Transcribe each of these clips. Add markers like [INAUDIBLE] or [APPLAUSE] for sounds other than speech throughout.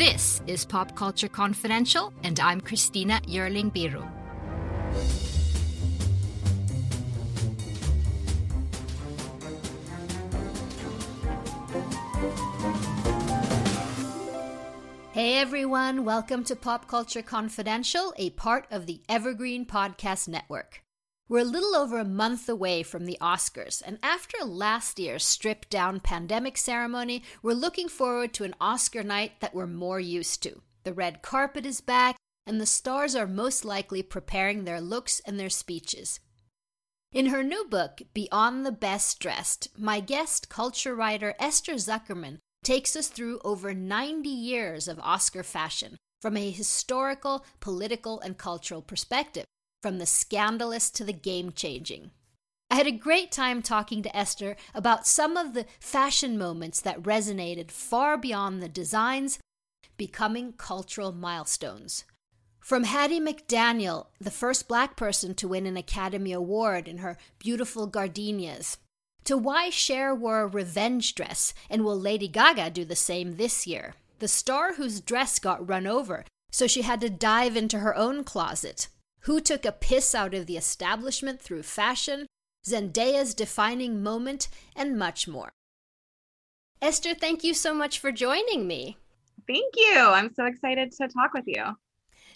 This is Pop Culture Confidential, and I'm Christina Yerling Biru. Hey everyone, welcome to Pop Culture Confidential, a part of the Evergreen Podcast Network. We're a little over a month away from the Oscars, and after last year's stripped down pandemic ceremony, we're looking forward to an Oscar night that we're more used to. The red carpet is back, and the stars are most likely preparing their looks and their speeches. In her new book, Beyond the Best Dressed, my guest, culture writer Esther Zuckerman, takes us through over 90 years of Oscar fashion from a historical, political, and cultural perspective, from the scandalous to the game changing. I had a great time talking to Esther about some of the fashion moments that resonated far beyond the designs, becoming cultural milestones. From Hattie McDaniel, the first black person to win an Academy Award in her beautiful gardenias, to why Cher wore a revenge dress, and will Lady Gaga do the same this year? The star whose dress got run over, so she had to dive into her own closet. Who took a piss out of the establishment through fashion? Zendaya's defining moment, and much more. Esther, thank you so much for joining me. Thank you. I'm so excited to talk with you.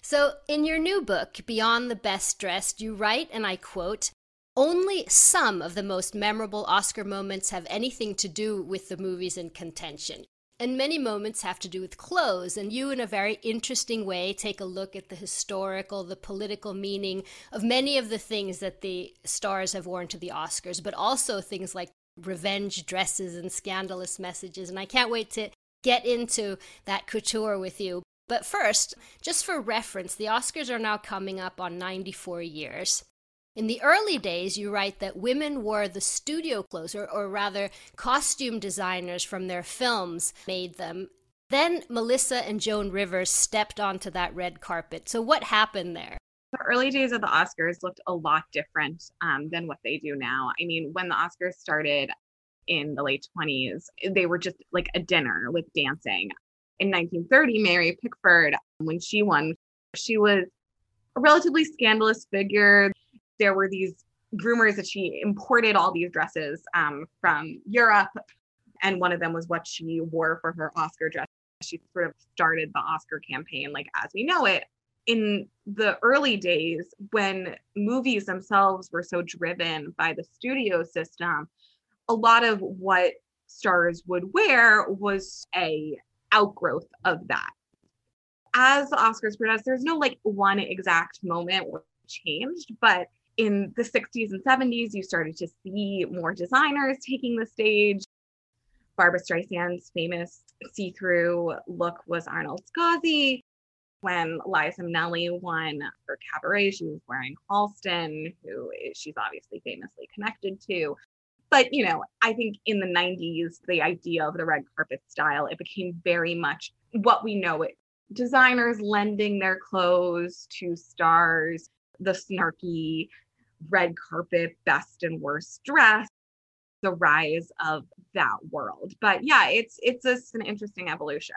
So, in your new book, Beyond the Best Dressed, you write, and I quote, only some of the most memorable Oscar moments have anything to do with the movies in contention. And many moments have to do with clothes, and you, in a very interesting way, take a look at the historical, the political meaning of many of the things that the stars have worn to the Oscars, but also things like revenge dresses and scandalous messages. And I can't wait to get into that couture with you. But first, just for reference, the Oscars are now coming up on 94 years. In the early days, you write that women wore the studio clothes, or, or rather, costume designers from their films made them. Then Melissa and Joan Rivers stepped onto that red carpet. So, what happened there? The early days of the Oscars looked a lot different um, than what they do now. I mean, when the Oscars started in the late 20s, they were just like a dinner with dancing. In 1930, Mary Pickford, when she won, she was a relatively scandalous figure there were these rumors that she imported all these dresses um, from Europe. And one of them was what she wore for her Oscar dress. She sort of started the Oscar campaign, like as we know it. In the early days, when movies themselves were so driven by the studio system, a lot of what stars would wear was a outgrowth of that. As the Oscars progressed, there's no like one exact moment it changed, but in the 60s and 70s, you started to see more designers taking the stage. Barbra Streisand's famous see through look was Arnold Scaasi. When Liza Minnelli won for Cabaret, she was wearing Halston, who she's obviously famously connected to. But, you know, I think in the 90s, the idea of the red carpet style, it became very much what we know it designers lending their clothes to stars, the snarky red carpet, best and worst dress, the rise of that world. But yeah, it's it's just an interesting evolution.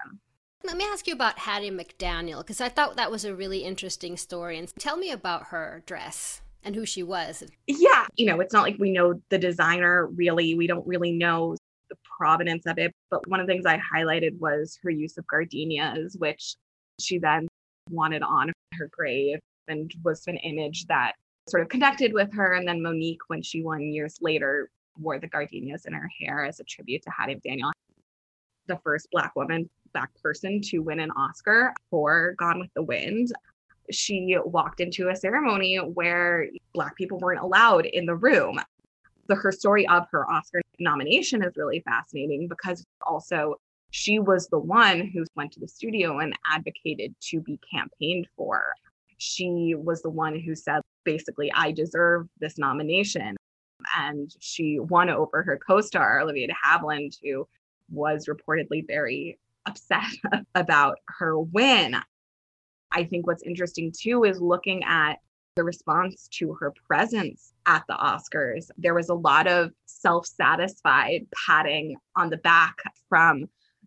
Let me ask you about Hattie McDaniel because I thought that was a really interesting story. And tell me about her dress and who she was. Yeah, you know, it's not like we know the designer really. We don't really know the provenance of it. But one of the things I highlighted was her use of gardenias, which she then wanted on her grave and was an image that sort of connected with her. And then Mo'Nique, when she won years later, wore the gardenias in her hair as a tribute to Hattie Daniel, the first Black woman, Black person to win an Oscar for Gone with the Wind. She walked into a ceremony where Black people weren't allowed in the room. The her story of her Oscar nomination is really fascinating because also she was the one who went to the studio and advocated to be campaigned for. She was the one who said, basically, I deserve this nomination. And she won over her co star, Olivia de Havilland, who was reportedly very upset [LAUGHS] about her win. I think what's interesting too is looking at the response to her presence at the Oscars. There was a lot of self satisfied patting on the back from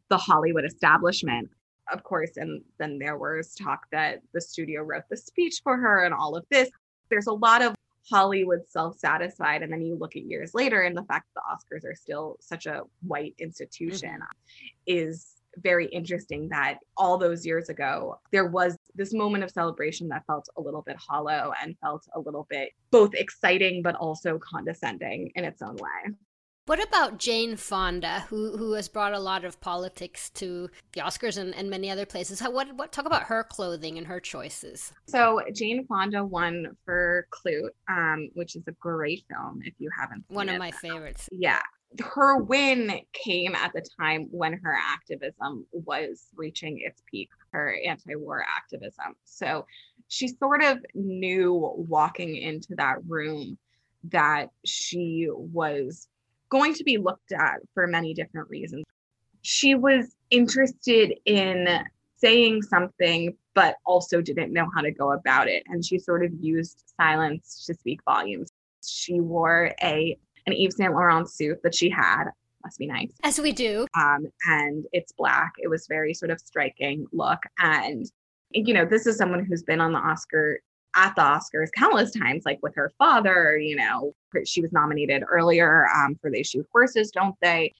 the Hollywood establishment. Of course, and then there was talk that the studio wrote the speech for her and all of this. There's a lot of Hollywood self satisfied. And then you look at years later, and the fact that the Oscars are still such a white institution mm-hmm. is very interesting that all those years ago, there was this moment of celebration that felt a little bit hollow and felt a little bit both exciting but also condescending in its own way. What about Jane Fonda, who who has brought a lot of politics to the Oscars and, and many other places? How, what what talk about her clothing and her choices? So Jane Fonda won for Klute, um, which is a great film if you haven't. One of it. my favorites. Yeah, her win came at the time when her activism was reaching its peak, her anti war activism. So she sort of knew walking into that room that she was going to be looked at for many different reasons. She was interested in saying something, but also didn't know how to go about it. And she sort of used silence to speak volumes. She wore a an Yves Saint Laurent suit that she had. Must be nice. As we do. Um, and it's black. It was very sort of striking look. And, you know, this is someone who's been on the Oscar at the Oscars countless times, like with her father, you know, she was nominated earlier um, for They Shoot Horses, Don't They?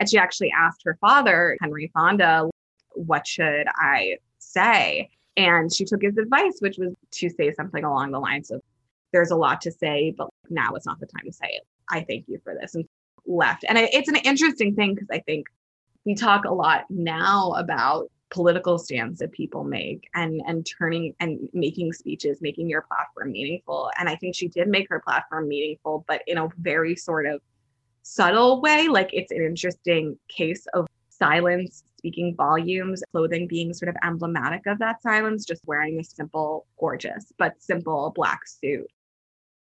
And she actually asked her father, Henry Fonda, what should I say? And she took his advice, which was to say something along the lines of, there's a lot to say, but now is not the time to say it. I thank you for this and left. And it's an interesting thing because I think we talk a lot now about political stands that people make and and turning and making speeches making your platform meaningful. And i think she did make her platform meaningful but in a very sort of subtle way. Like it's an interesting case of silence speaking volumes clothing being sort of emblematic of that silence just wearing a simple gorgeous but simple black suit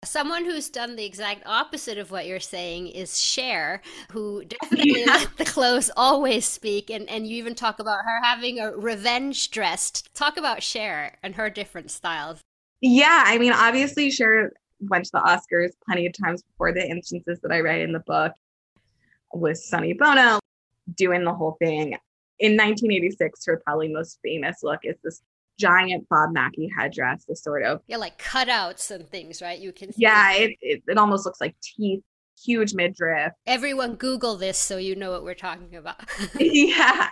Someone who's done the exact opposite of what you're saying is Cher, who [LAUGHS] definitely yeah. let the clothes always speak. And, and you even talk about her having a revenge dressed. Talk about Cher and her different styles. Yeah, I mean, obviously, Cher went to the Oscars plenty of times before the instances that I write in the book with Sonny Bono doing the whole thing. In 1986, her probably most famous look is this giant Bob Mackie headdress, the sort of yeah, like cutouts and things, right? You can yeah, it, it, it almost looks like teeth, huge midriff. Everyone, Google this so you know what we're talking about. [LAUGHS] [LAUGHS] yeah,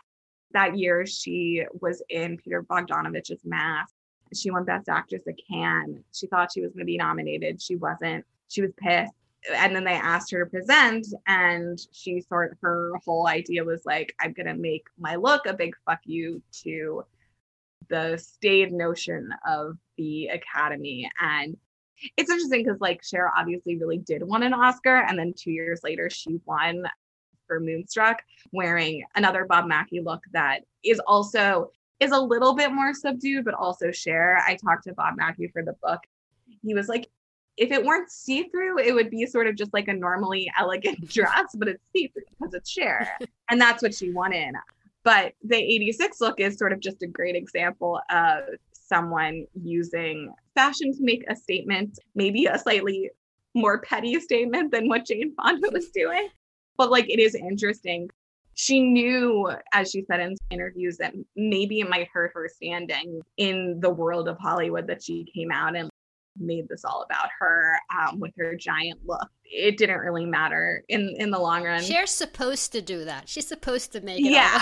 that year she was in Peter Bogdanovich's Mask. She won Best Actress at Cannes. She thought she was going to be nominated. She wasn't. She was pissed. And then they asked her to present, and she sort her whole idea was like, I'm gonna make my look a big fuck you to the staid notion of the Academy. And it's interesting because like Cher obviously really did win an Oscar, and then two years later she won for Moonstruck, wearing another Bob Mackie look that is also is a little bit more subdued, but also Cher. I talked to Bob Mackie for the book. He was like, if it weren't see-through, it would be sort of just like a normally elegant [LAUGHS] dress, but it's see-through because it's Cher. [LAUGHS] and that's what she won in. But the 86 look is sort of just a great example of someone using fashion to make a statement, maybe a slightly more petty statement than what Jane Fonda was doing. But like it is interesting. She knew, as she said in interviews, that maybe it might hurt her standing in the world of Hollywood that she came out and made this all about her um, with her giant look. It didn't really matter in in the long run. Cher's supposed to do that. She's supposed to make it. Yeah,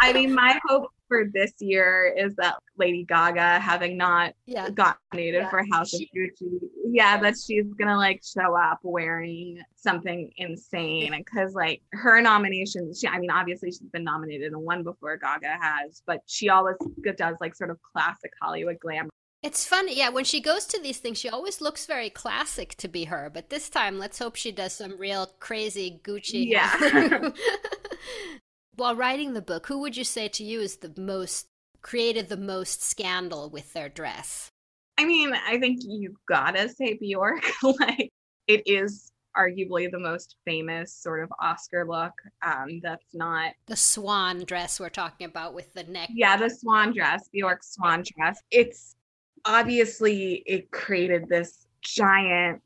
I mean, my [LAUGHS] hope for this year is that Lady Gaga, having not yeah. got nominated yeah. for House of Gucci, yeah, that she's gonna like show up wearing something insane because like her nomination, she, I mean, obviously she's been nominated and won before Gaga has, but she always does like sort of classic Hollywood glam it's funny, yeah. When she goes to these things, she always looks very classic to be her. But this time, let's hope she does some real crazy Gucci. Yeah. [LAUGHS] [LAUGHS] While writing the book, who would you say to you is the most created the most scandal with their dress? I mean, I think you gotta say Bjork. [LAUGHS] like, it is arguably the most famous sort of Oscar look. Um, that's not the swan dress we're talking about with the neck. Yeah, the swan dress, Bjork swan dress. It's obviously it created this giant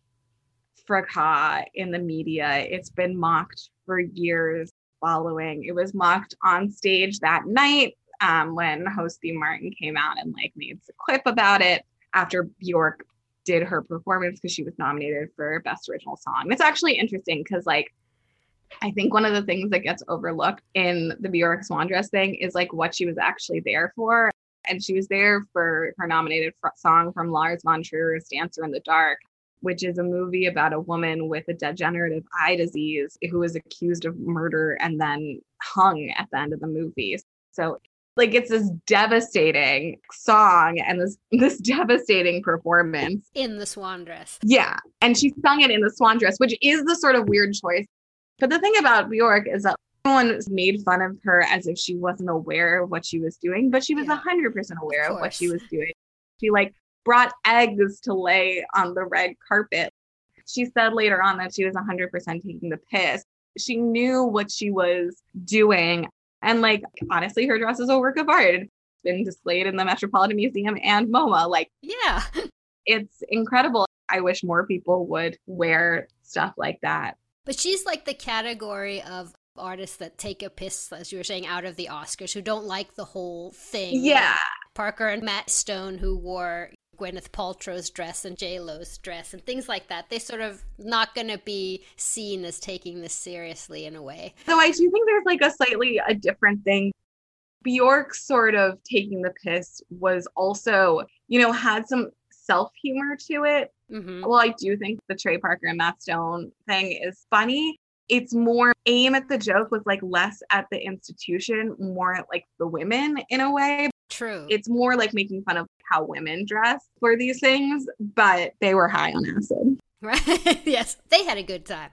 fracas in the media. It's been mocked for years following. It was mocked on stage that night um, when host Steve Martin came out and like made a clip about it after Bjork did her performance because she was nominated for Best Original Song. It's actually interesting because like I think one of the things that gets overlooked in the Bjork Swan Dress thing is like what she was actually there for. And she was there for her nominated song from Lars von Trier's Dancer in the Dark, which is a movie about a woman with a degenerative eye disease who was accused of murder and then hung at the end of the movie. So like it's this devastating song and this [LAUGHS] this devastating performance in the swan dress. Yeah, and she sung it in the swan dress, which is the sort of weird choice. But the thing about Bjork is that everyone made fun of her as if she wasn't aware of what she was doing, but she was Yeah. hundred percent aware Of of what she was doing. She like brought eggs to lay on the red carpet. She said later on that she was 100% taking the piss. She knew what she was doing. And like, honestly, her dress is a work of art. It's been displayed in the Metropolitan Museum and MoMA. Like, Yeah. [LAUGHS] it's incredible. I wish more people would wear stuff like that. But she's like the category of artists that take a piss, as you were saying, out of the Oscars, who don't like the whole thing. Yeah. Parker and Matt Stone, who wore Gwyneth Paltrow's dress and J Lo's dress and things like that. They sort of not going to be seen as taking this seriously in a way. So I do think there's like a slightly a different thing. Bjork sort of taking the piss was also, you know, had some self humor to it. hmm Well, I do think the Trey Parker and Matt Stone thing is funny. It's more aim at the joke was like less at the institution, more at like the women in a way. True. It's more like making fun of how women dress for these things, but they were high on acid. right? [LAUGHS] yes, they had a good time.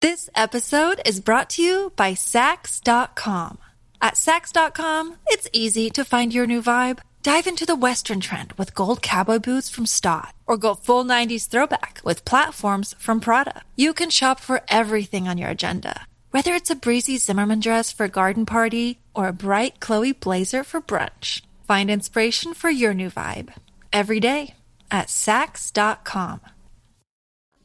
This episode is brought to you by Saks.com. At Saks.com, it's easy to find your new vibe. Dive into the Western trend with gold cowboy boots from Staud, or go full 90s throwback with platforms from Prada. You can shop for everything on your agenda, whether it's a breezy Zimmermann dress for a garden party or a bright Chloe blazer for brunch. Find inspiration for your new vibe every day at Saks.com.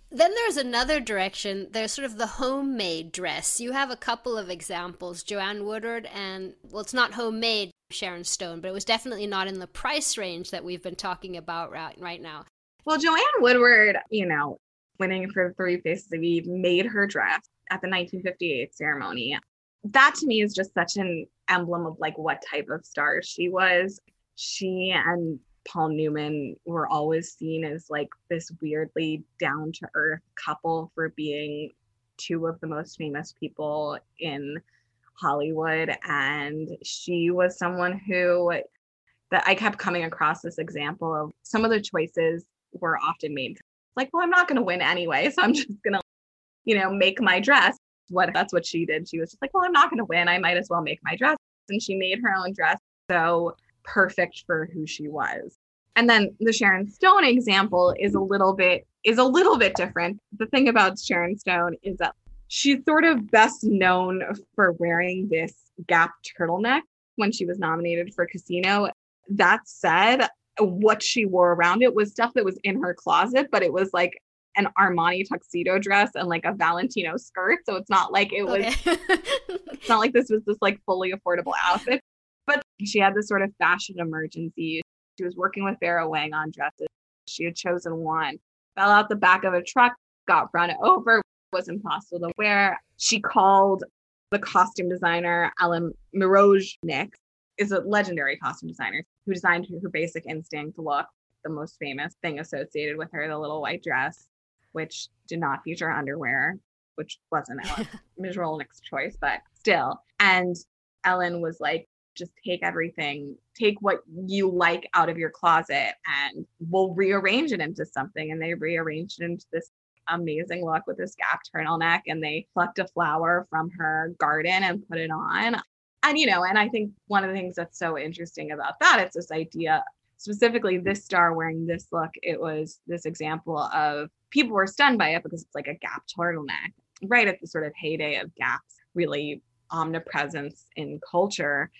Then there's another direction. There's sort of the homemade dress. You have a couple of examples Joanne Woodward and, well, it's not homemade Sharon Stone, but it was definitely not in the price range that we've been talking about right, right now. Well, Joanne Woodward, you know, winning for Three Faces of Eve, made her dress at the 1958 ceremony. That to me is just such an emblem of like what type of star she was. She and Paul Newman were always seen as like this weirdly down to earth couple for being two of the most famous people in Hollywood. And she was someone who that I kept coming across this example of some of the choices were often made like, well, I'm not going to win anyway, [LAUGHS] so I'm just going to, you know, make my dress. What that's what she did. She was just like, well, I'm not going to win. I might as well make my dress. And she made her own dress so perfect for who she was. And then the Sharon Stone example is a little bit is a little bit different. The thing about Sharon Stone is that she's sort of best known for wearing this Gap turtleneck when she was nominated for Casino. That said, what she wore around it was stuff that was in her closet, but it was like an Armani tuxedo dress and like a Valentino skirt. So it's not like it was Okay. [LAUGHS] it's not like this was this like fully affordable outfit. But she had this sort of fashion emergency. She was working with Vera Wang on dresses. She had chosen one, fell out the back of a truck, got run over, was impossible to wear. She called the costume designer, Alan Mirojnick, is a legendary costume designer who designed her, her basic instinct look, the most famous thing associated with her, the little white dress, which did not feature underwear, which wasn't [LAUGHS] Ellen Mirojnick's choice, but still. And Ellen was like, just take everything, take what you like out of your closet, and we'll rearrange it into something. And they rearranged it into this amazing look with this gap turtleneck and they plucked a flower from her garden and put it on. And, you know, and I think one of the things that's so interesting about that, it's this idea, specifically this star wearing this look, it was this example of people were stunned by it because it's like a gap turtleneck, right at the sort of heyday of Gap's really omnipresence in culture.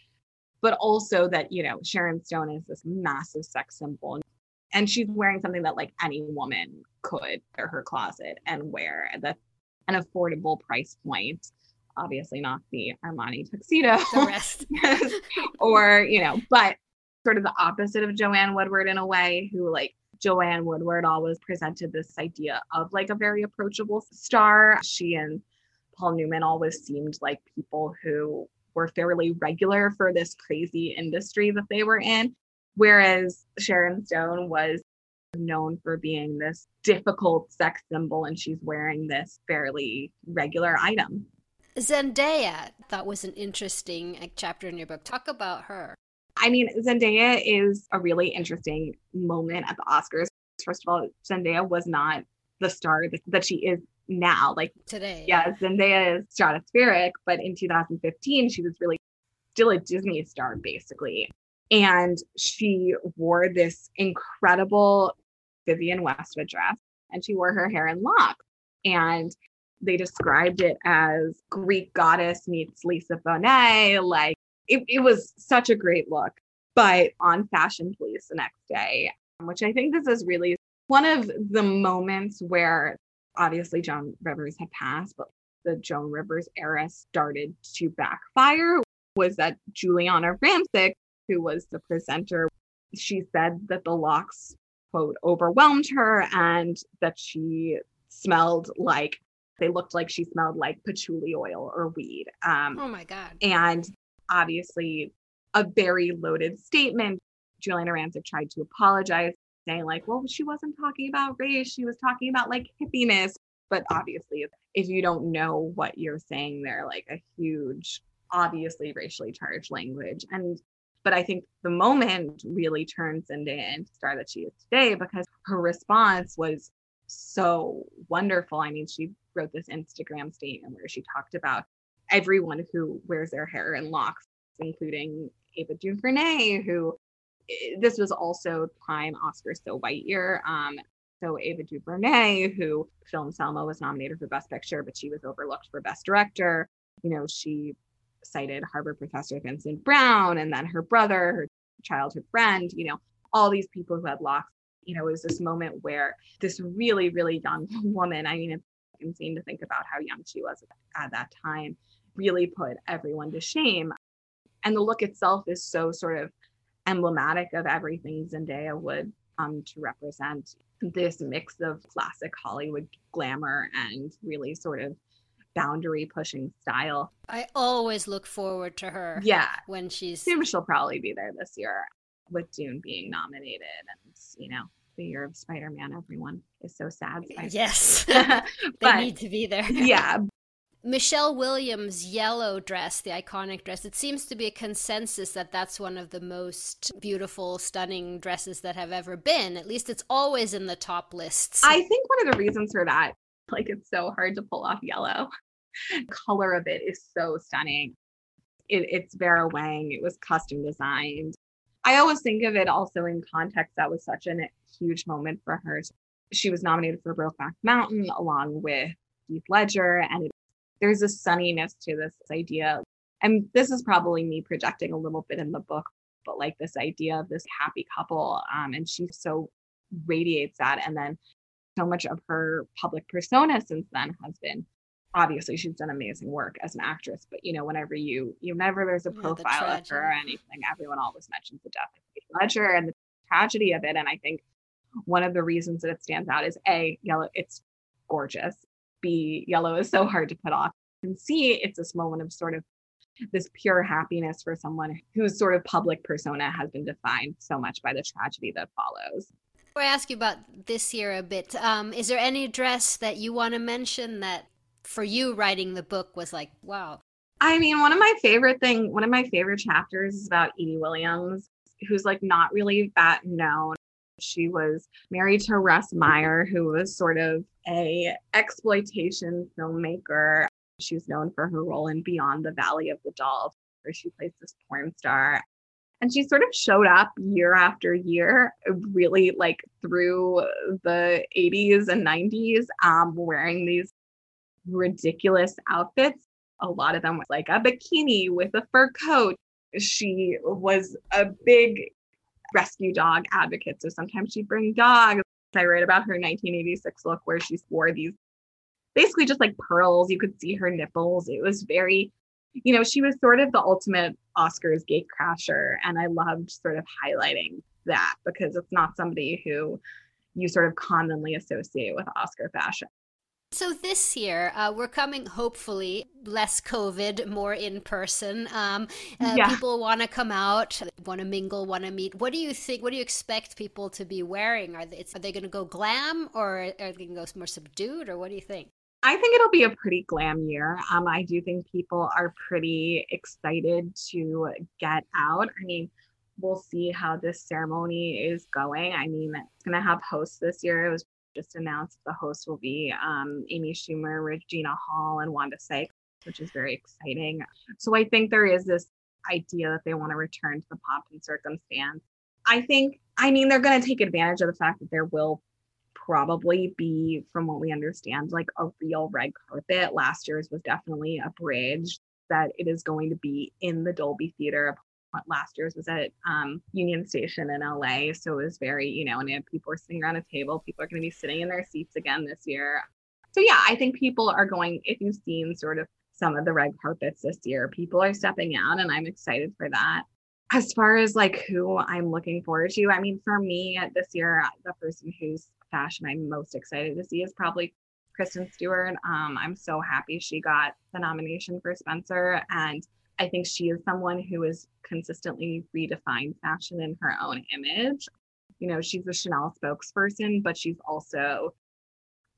But also that, you know, Sharon Stone is this massive sex symbol and she's wearing something that like any woman could wear her closet and wear that's an affordable price point. Obviously not the armani tuxedo. [LAUGHS] [LAUGHS] Or you know but sort of the opposite of joanne woodward in a way who like joanne woodward always presented this idea of like a very approachable star. She and paul newman always seemed like people who were fairly regular for this crazy industry that they were in Whereas Sharon Stone was known for being this difficult sex symbol and she's wearing this fairly regular item. Zendaya, that was an interesting uh, chapter in your book. Talk about her. I mean, Zendaya is a really interesting moment at the Oscars. First of all, Zendaya was not the star that she is now. Like today. Yeah, Zendaya is stratospheric, but in 2015, she was really still a Disney star, basically. And she wore this incredible Vivienne Westwood dress and she wore her hair in locks. And they described it as Greek goddess meets Lisa Bonet. Like it, it was such a great look. But on Fashion Police the next day, which I think this is really one of the moments where obviously Joan Rivers had passed, but the Joan Rivers era started to backfire was that Giuliana Rancic who was the presenter, she said that the locks, quote, overwhelmed her and that she smelled like they looked like she smelled like patchouli oil or weed. Um, oh my God. And obviously, a very loaded statement. Giuliana Rancic tried to apologize, saying, like, well, she wasn't talking about race. She was talking about like hippiness. But obviously, if you don't know what you're saying, they're like a huge, obviously racially charged language. And but I think the moment really turned into the star that she is today because her response was so wonderful. I mean, she wrote this Instagram statement where she talked about everyone who wears their hair in locks, including Ava DuVernay, who eh, this was also prime Oscar so white year. Um, so Ava DuVernay, who film Selma was nominated for Best Picture, but she was overlooked for Best Director. You know, she cited Harvard professor Vincent Brown and then her brother, her childhood friend, you know, all these people who had lost, you know, it was this moment where this really, really young [LAUGHS] woman, I mean, it's insane to think about how young she was at that time, really put everyone to shame. And the look itself is so sort of emblematic of everything Zendaya would um, to represent this mix of classic Hollywood glamour and really sort of boundary pushing style. I always look forward to her. Yeah. When she's assume she'll probably be there this year with Dune being nominated and you know, the year of Spider-Man, everyone is so sad. Yes. [LAUGHS] [LAUGHS] they need to be there. [LAUGHS] yeah. Michelle Williams' yellow dress, the iconic dress, it seems to be a consensus that that's one of the most beautiful, stunning dresses that have ever been. At least it's always in the top lists. I think one of the reasons for that [LAUGHS] like it's so hard to pull off yellow. [LAUGHS] Color of it is so stunning. It, it's Vera Wang. It was custom designed. I always think of it also in context. That was such a huge moment for her. She was nominated for Brokeback Mountain along with Heath Ledger, and it, there's a sunniness to this idea. And this is probably me projecting a little bit in the book, but like this idea of this happy couple. Um, and she so radiates that. And then so much of her public persona since then has been obviously she's done amazing work as an actress but you know whenever you you never there's a profile yeah, of her or anything everyone always mentions the death of Heath Ledger and the tragedy of it and I think one of the reasons that it stands out is a yellow it's gorgeous. B yellow is so hard to put off. And c it's this moment of sort of this pure happiness for someone whose sort of public persona has been defined so much by the tragedy that follows I ask you about this year a bit, um, is there any dress that you want to mention that for you writing the book was like, wow? I mean, one of my favorite thing, one of my favorite chapters is about Edie Williams, who's like not really that known. She was married to Russ Meyer, who was sort of a exploitation filmmaker. She's known for her role in Beyond the Valley of the Dolls, where she plays this porn star. And she sort of showed up year after year, really like through the 80s and 90s, um, wearing these ridiculous outfits. A lot of them was like a bikini with a fur coat. She was a big rescue dog advocate. So sometimes she'd bring dogs. I read about her 1986 look where she wore these basically just like pearls. You could see her nipples. It was very, you know, she was sort of the ultimate Oscars gate crasher. And I loved sort of highlighting that because it's not somebody who you sort of commonly associate with Oscar fashion. So this year, uh, we're coming hopefully less COVID, more in person. Um, uh, yeah. People want to come out, want to mingle, want to meet. What do you think? What do you expect people to be wearing? Are they, are they going to go glam or are they going to go more subdued, or what do you think? I think it'll be a pretty glam year. Um, I do think people are pretty excited to get out. I mean, we'll see how this ceremony is going. I mean, it's going to have hosts this year. It was just announced the hosts will be um, Amy Schumer, Regina Hall, and Wanda Sykes, which is very exciting. So I think there is this idea that they want to return to the pomp and circumstance. I think, I mean, they're going to take advantage of the fact that there will probably be, from what we understand, like a real red carpet. Last year's was definitely a bridge that it is going to be in the Dolby Theater last year's was at um, Union Station in LA. So it was very, you know, and people were sitting around a table. People are going to be sitting in their seats again this year. So yeah, I think people are going, if you've seen sort of some of the red carpets this year, people are stepping out and I'm excited for that. As far as like who I'm looking forward to, I mean, for me this year, the person whose fashion I'm most excited to see is probably Kristen Stewart. Um, I'm so happy she got the nomination for Spencer and I think she is someone who has consistently redefined fashion in her own image. You know, she's a Chanel spokesperson, but she's also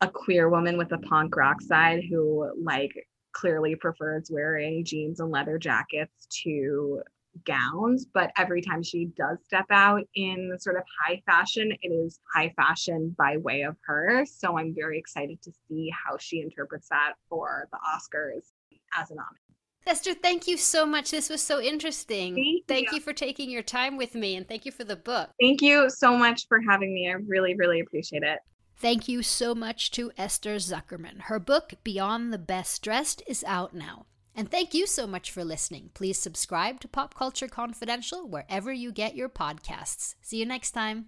a queer woman with a punk rock side who like clearly prefers wearing jeans and leather jackets to gowns but every time she does step out in the sort of high fashion it is high fashion by way of her so i'm very excited to see how she interprets that for the oscars as a nominee Esther, thank you so much. This was so interesting. Thank, thank you. you. for taking your time with me and thank you for the book. Thank you so much for having me. I really, really appreciate it. Thank you so much to Esther Zuckerman. Her book, Beyond the Best Dressed, is out now. And thank you so much for listening. Please subscribe to Pop Culture Confidential wherever you get your podcasts. See you next time.